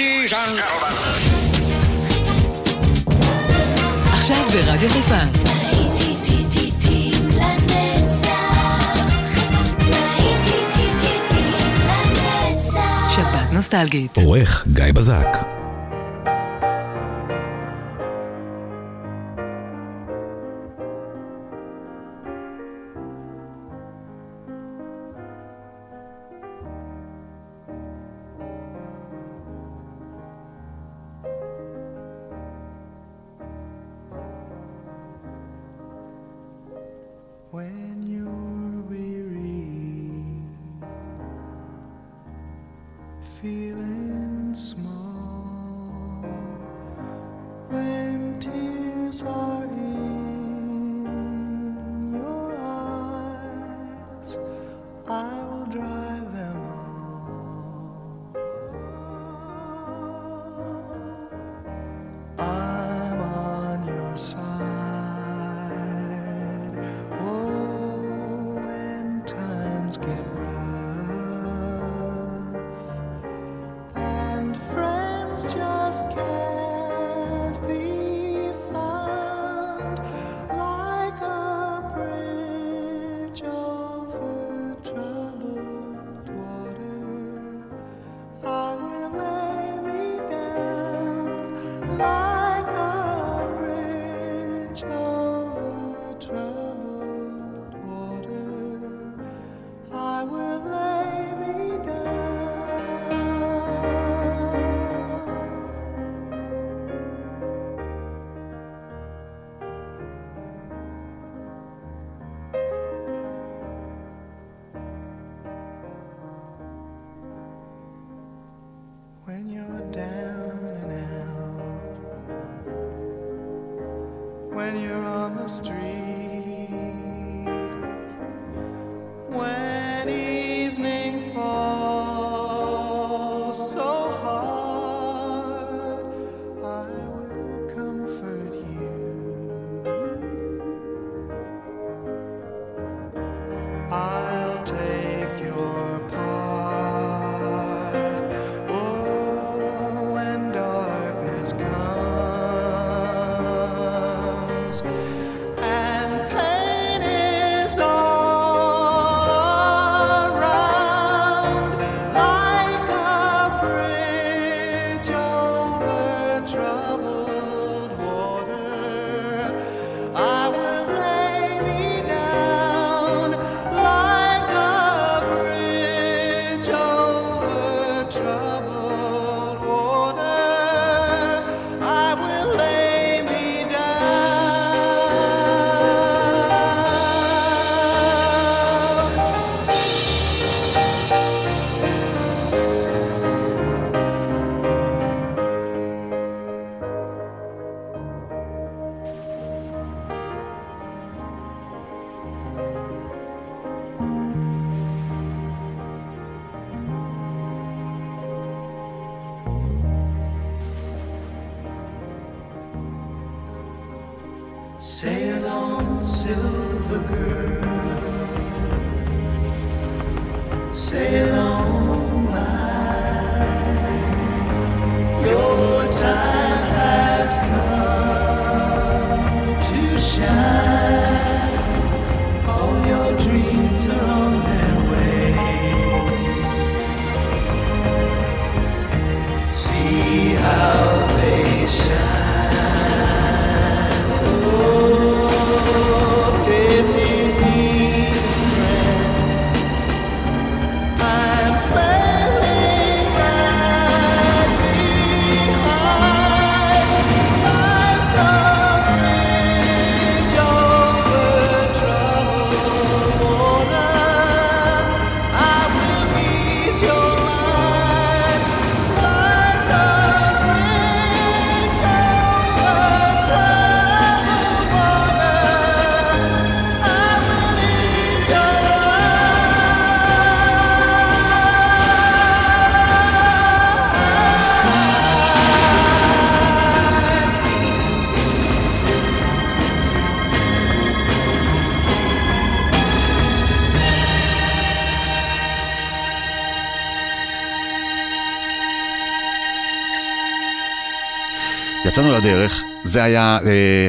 ladies and gentlemen. עכשיו ברדיו חיפה. שפעת נוסטלגית. עורך גיא בזק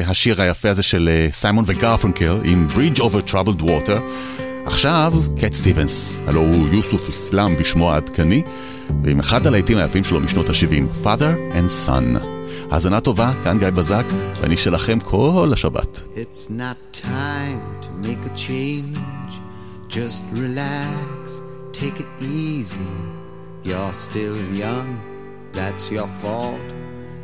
השיר היפה הזה של אה, סיימון וגרפונקל עם Bridge Over Troubled Water. עכשיו, קט סטיבנס, הלו הוא יוסוף אסלאם בשמו העדכני, ועם אחד הלהיטים היפים שלו משנות ה-70, Father and Son. האזנה טובה, כאן גיא בזק, ואני שלכם כל השבת. It's not time to make a change. Just relax, take it easy. You're still young, that's your fault.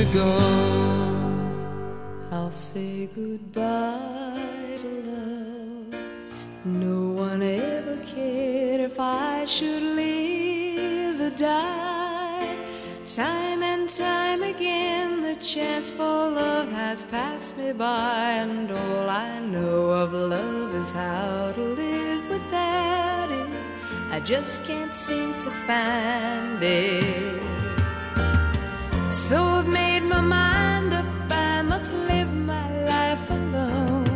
to go. I'll say goodbye to love. No one ever cared if I should live or die. Time and time again, the chance for love has passed me by, and all I know of love is how to live without it. I just can't seem to find it. So I've made my mind up, I must live my life alone.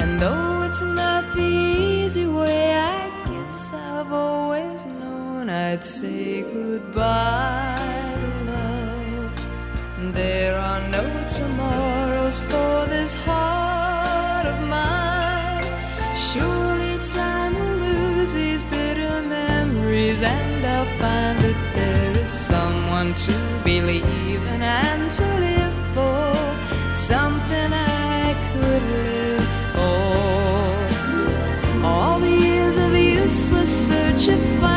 And though it's not the easy way, I guess I've always known I'd say goodbye to love. There are no tomorrows for this heart of mine. Surely time will lose these bitter memories, and I'll find someone to believe in and to live for. Something I could live for. All the years of useless search have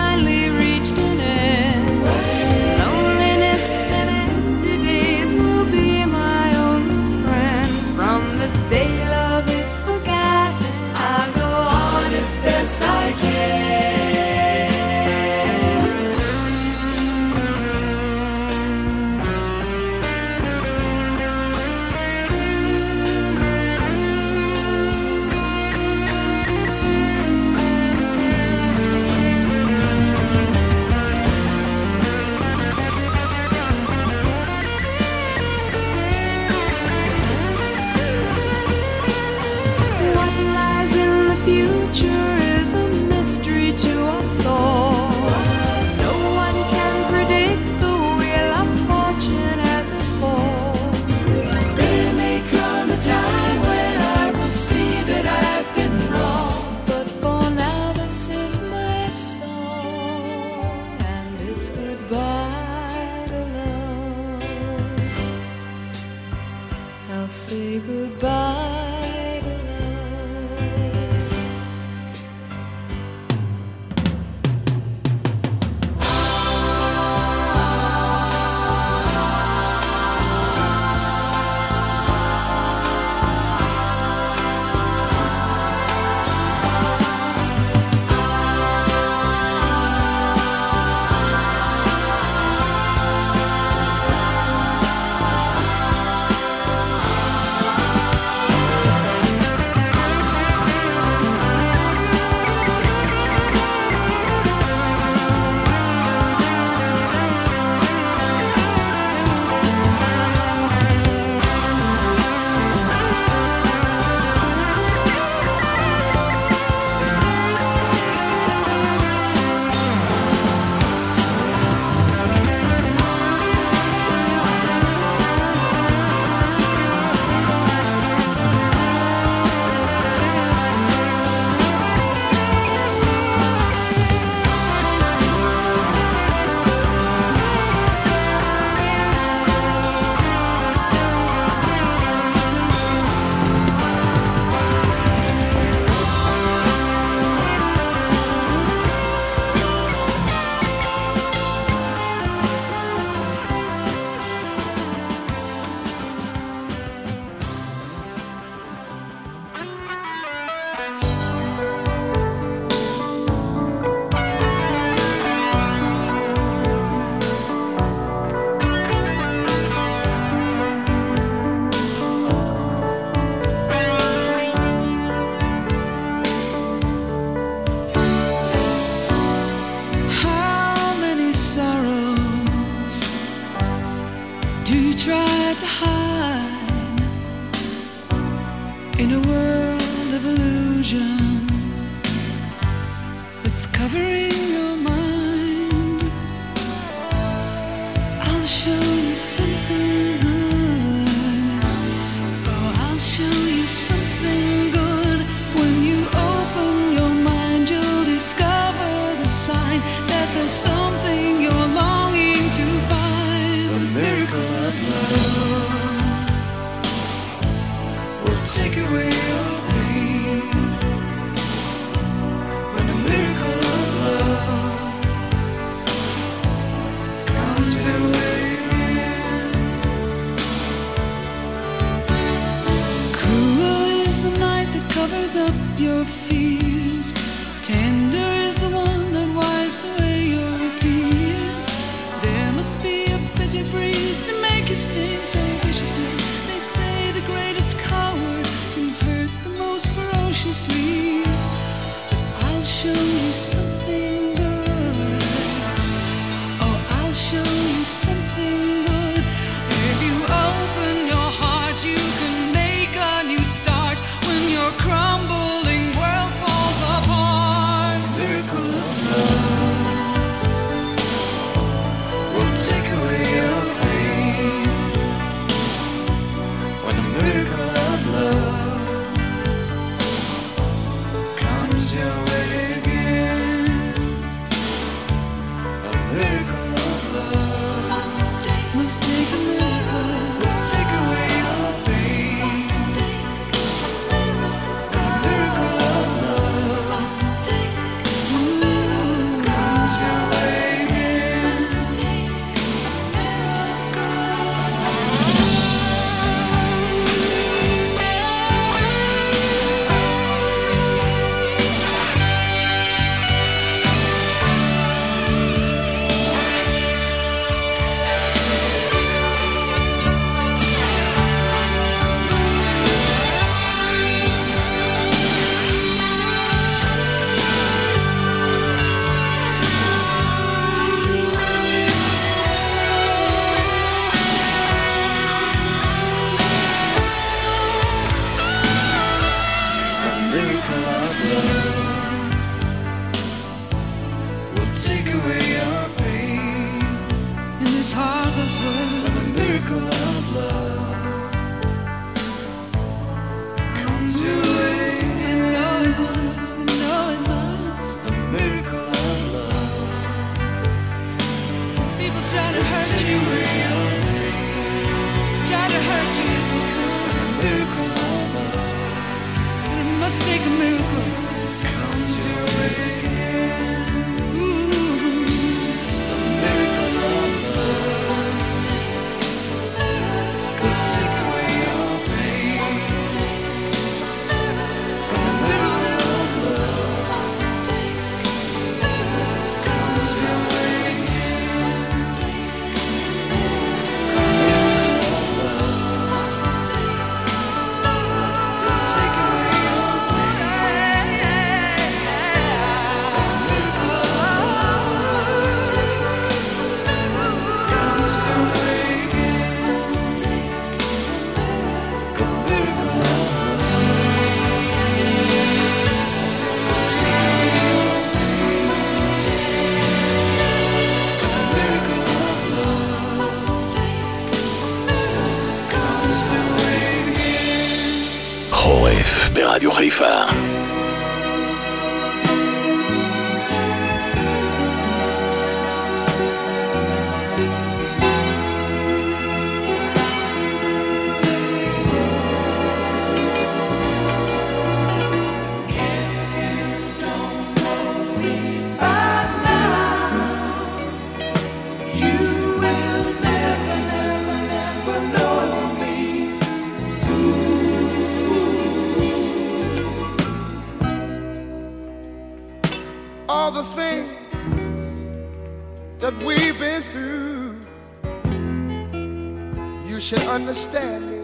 understand me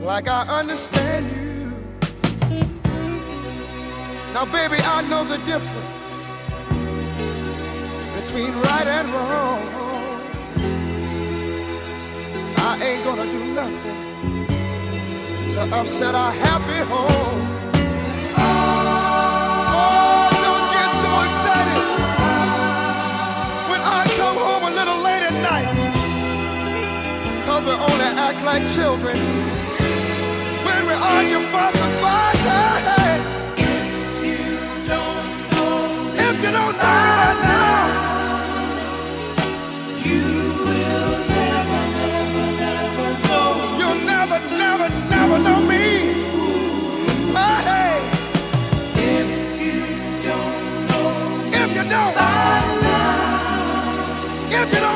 like I understand you. Now, baby, I know the difference between right and wrong. I ain't gonna do nothing to upset our happy home. Oh, don't get so excited when I come home a little late like children. When we argue, fuss, and fight. Hey. If you if you don't know me now, you will never, never, never know. You'll never, never, never know me. If you don't know, if you don't, if you don't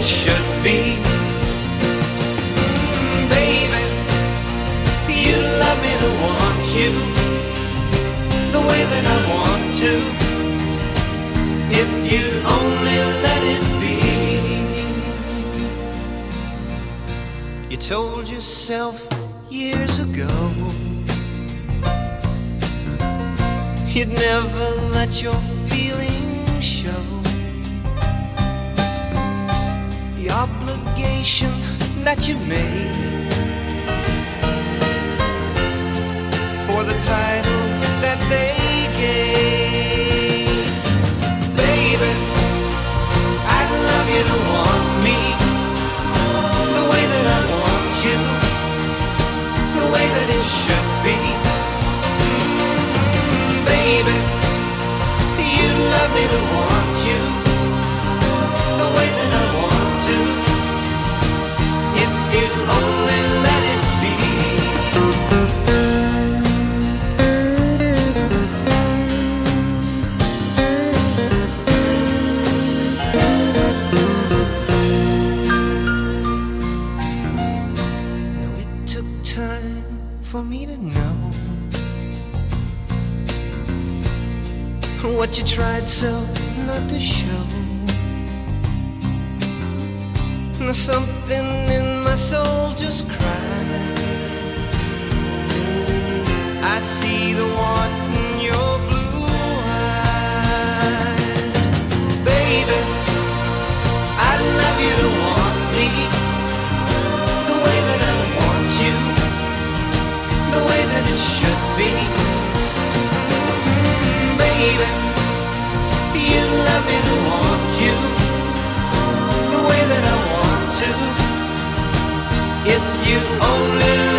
it should be. Baby, you love me to want you the way that I want to. If you only let it be. You told yourself years ago you'd never let your feelings obligation that you made for the title that they gave. Baby, I'd love you to want me the way that I want you, the way that it should be. Baby, you'd love me to want what you tried so not to show. Now something in my soul just cried. I see the want in your blue eyes, baby. I'd love you to want me the way that I want you, the way that it should be. Mm, baby, to want you the way that I want to. If you only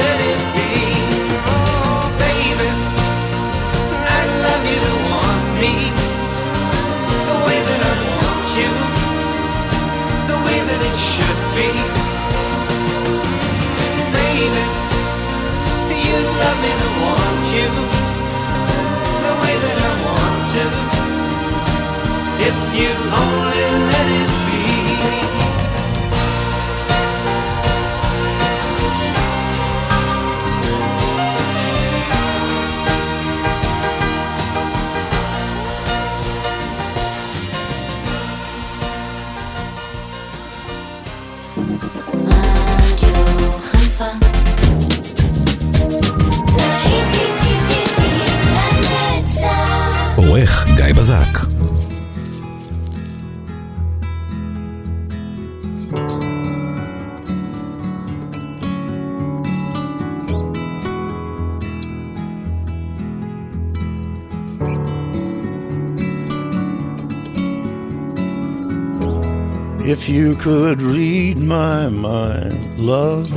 If you could read my mind, love,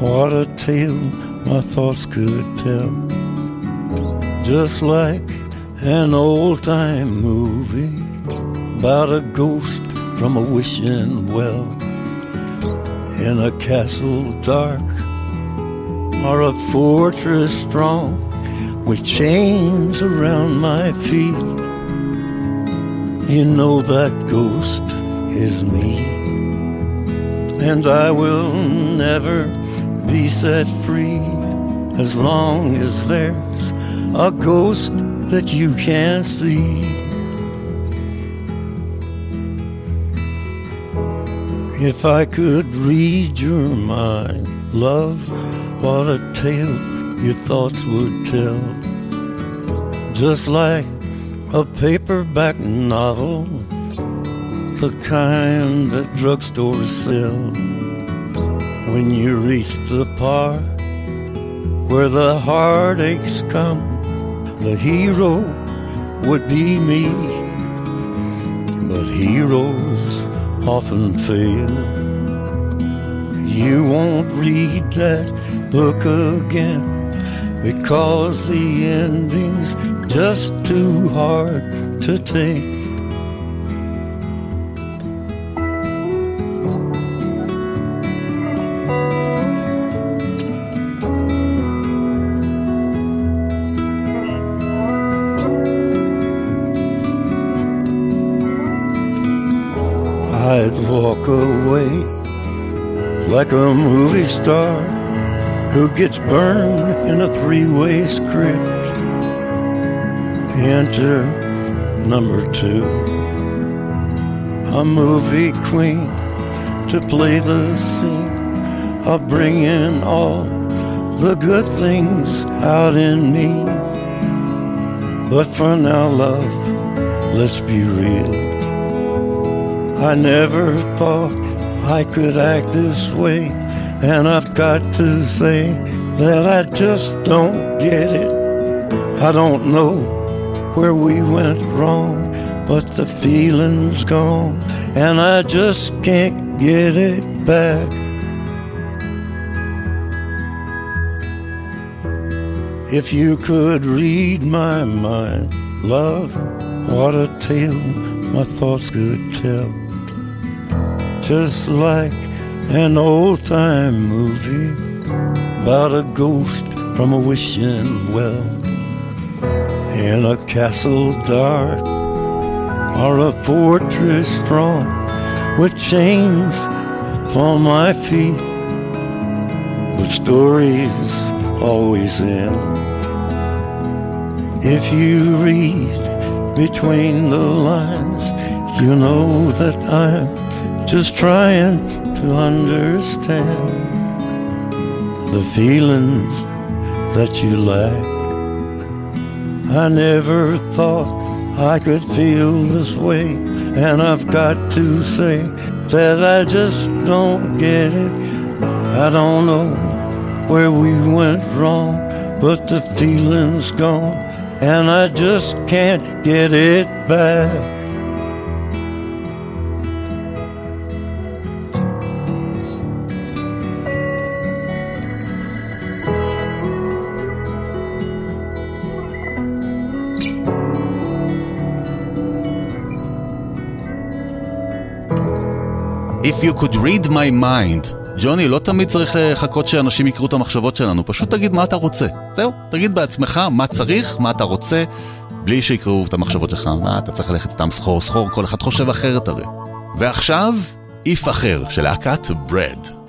what a tale my thoughts could tell. Just like an old time movie about a ghost from a wishing well in a castle dark or a fortress strong with chains around my feet. You know that ghost is me, and I will never be set free as long as there's a ghost that you can't see. If I could read your mind, love, what a tale your thoughts would tell. Just like a paperback novel, the kind that drugstores sell. When you reach the part where the heartaches come, the hero would be me. But heroes often fail. You won't read that book again because the ending's just too hard to take. Star who gets burned in a three way script. enter number two. A movie queen to play the scene of bringing all the good things out in me. But for now, love, let's be real. I never thought I could act this way, and I've got to say that I just don't get it. I don't know where we went wrong, but the feeling's gone, and I just can't get it back. If you could read my mind, love, what a tale my thoughts could tell. Just like an old time movie about a ghost from a wishing well in a castle dark or a fortress strong with chains upon my feet. But stories always end if you read between the lines. You know that I'm just trying to understand the feelings that you lack. I never thought I could feel this way, and I've got to say that I just don't get it. I don't know where we went wrong, but the feeling's gone, and I just can't get it back. You could read my mind. ג'וני, לא תמיד צריך אה, לחכות שאנשים יקראו את המחשבות שלנו, פשוט תגיד מה אתה רוצה. זהו, תגיד בעצמך מה צריך, מה אתה רוצה, בלי שיקראו את המחשבות שלך. מה, אתה צריך ללכת סתם סחור סחור, כל אחד חושב אחרת הרי. ועכשיו, איף אחר, של להקת ברד.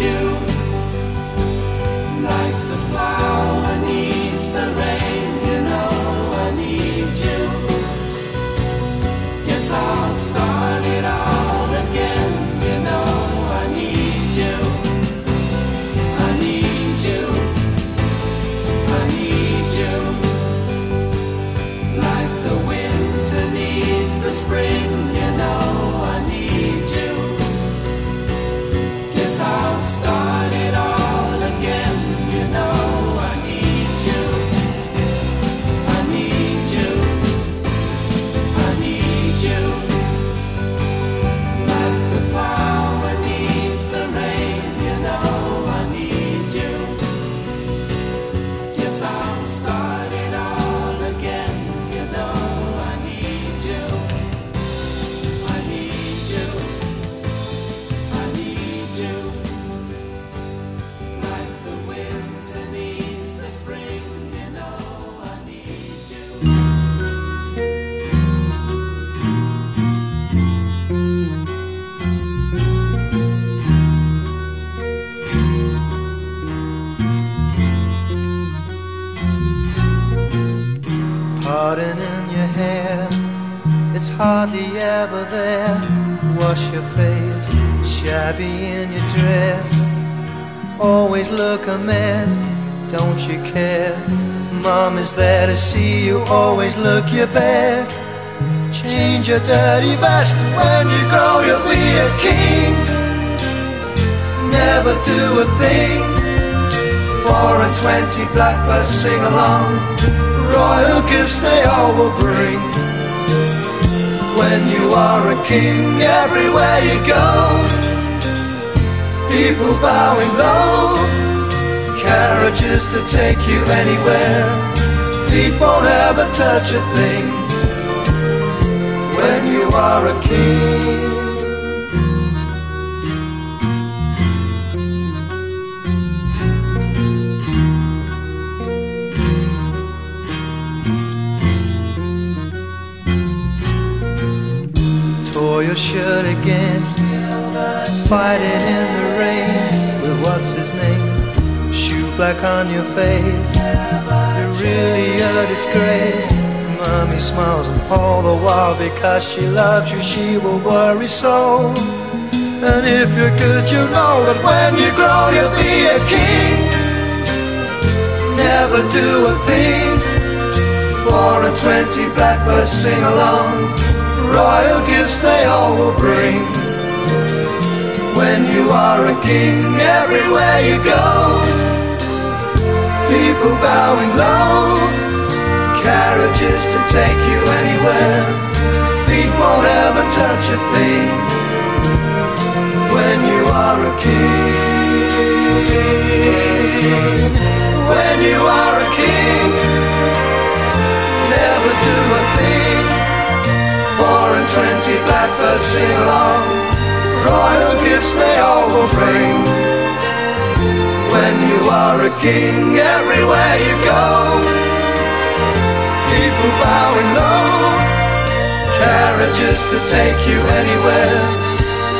You hardly ever there. Wash your face, shabby in your dress. Always look a mess, don't you care? Mom is there to see you, always look your best. Change your dirty vest when you grow, you'll be a king. Never do a thing. Four and twenty blackbirds sing along. Royal gifts they all will bring. When you are a king, everywhere you go, people bowing low. Carriages to take you anywhere. Feet won't ever touch a thing. When you are a king. Tore your shirt again, fighting in the rain with what's his name? Shoe black on your face, you're really a disgrace. Mommy smiles and all the while because she loves you, she will worry so. And if you're good, you know that when you grow, you'll be a king. Never do a thing. Four and twenty blackbirds sing along. Royal gifts they all will bring. When you are a king, everywhere you go, people bowing low, carriages to take you anywhere. Feet won't ever touch a thing. When you are a king, when you are a king, never do a thing four and twenty blackbirds sing along. Royal gifts they all will bring. When you are a king, everywhere you go, people bowing low. Carriages to take you anywhere.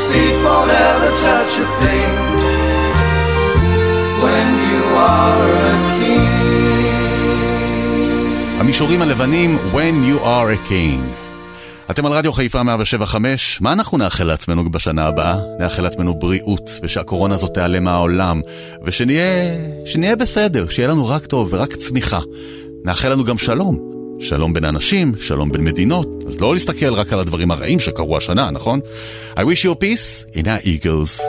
Feet won't ever touch a thing. When you are a king. המישורים הלבנים, When You Are a King. אתם על רדיו חיפה 175, מה אנחנו נאחל לעצמנו בשנה הבאה? נאחל לעצמנו בריאות, ושהקורונה הזאת תיעלם מהעולם, ושנהיה שנהיה בסדר, שיהיה לנו רק טוב ורק צמיחה. נאחל לנו גם שלום. שלום בין אנשים, שלום בין מדינות, אז לא להסתכל רק על הדברים הרעים שקרו השנה, נכון? I wish you a peace, הנה eagles.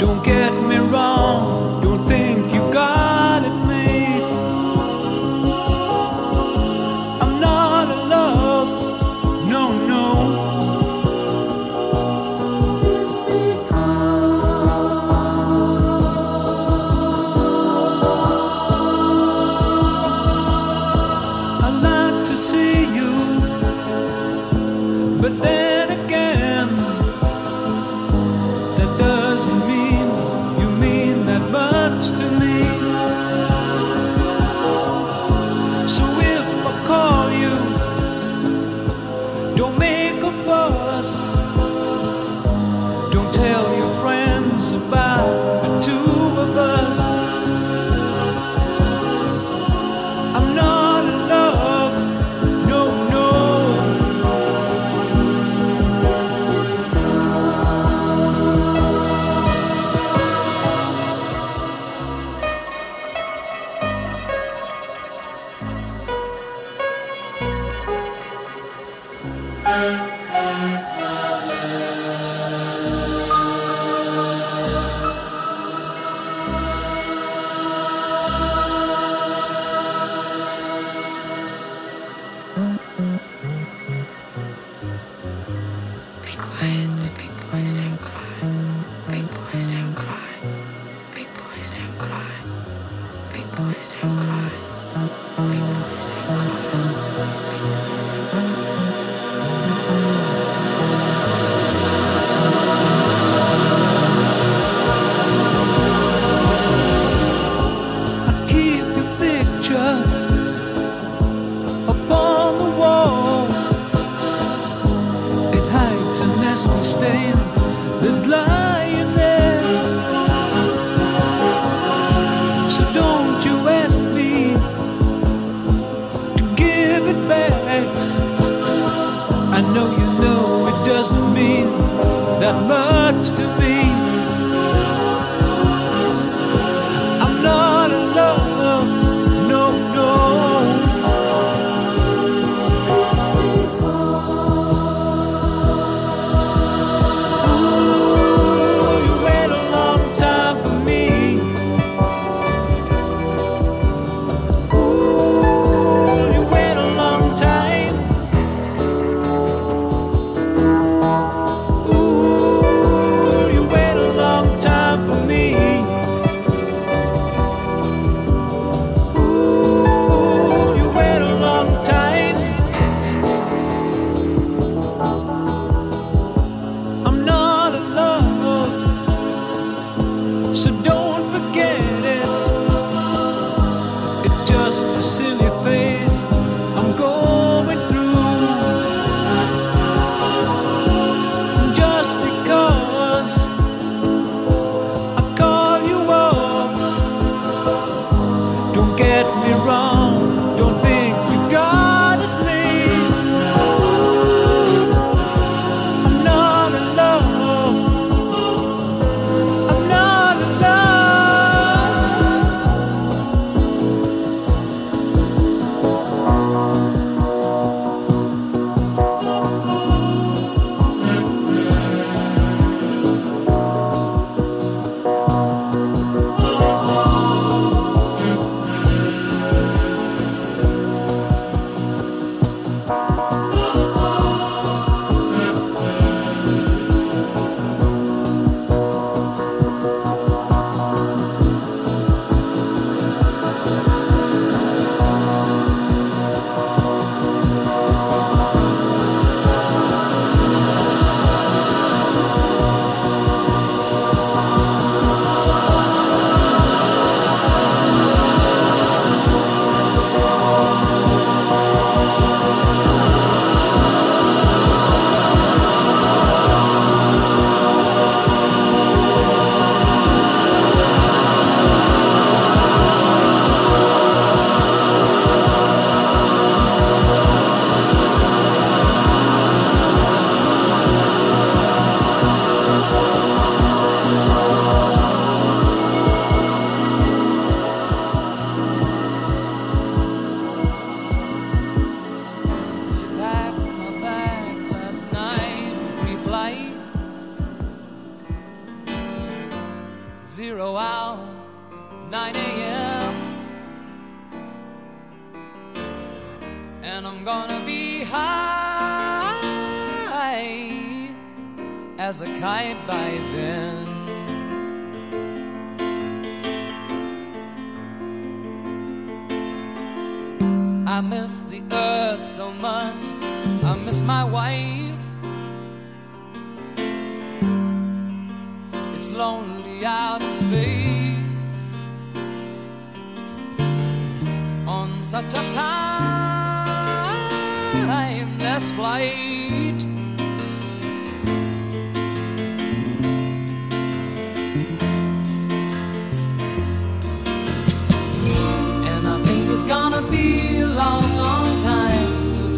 Don't get me wrong. nasty stain that's lying there. So don't you ask me to give it back. I know you know it doesn't mean that much to me.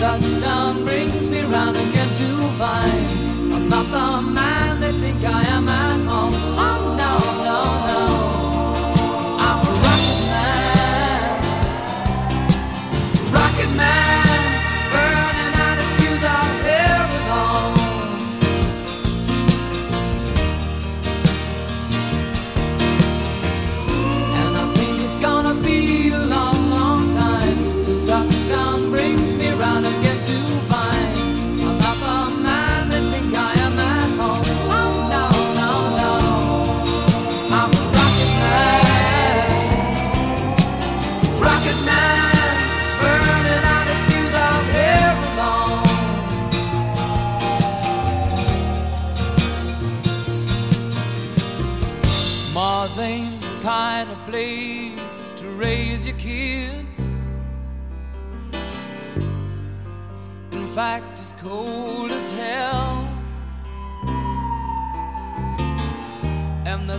touchdown brings me round again to find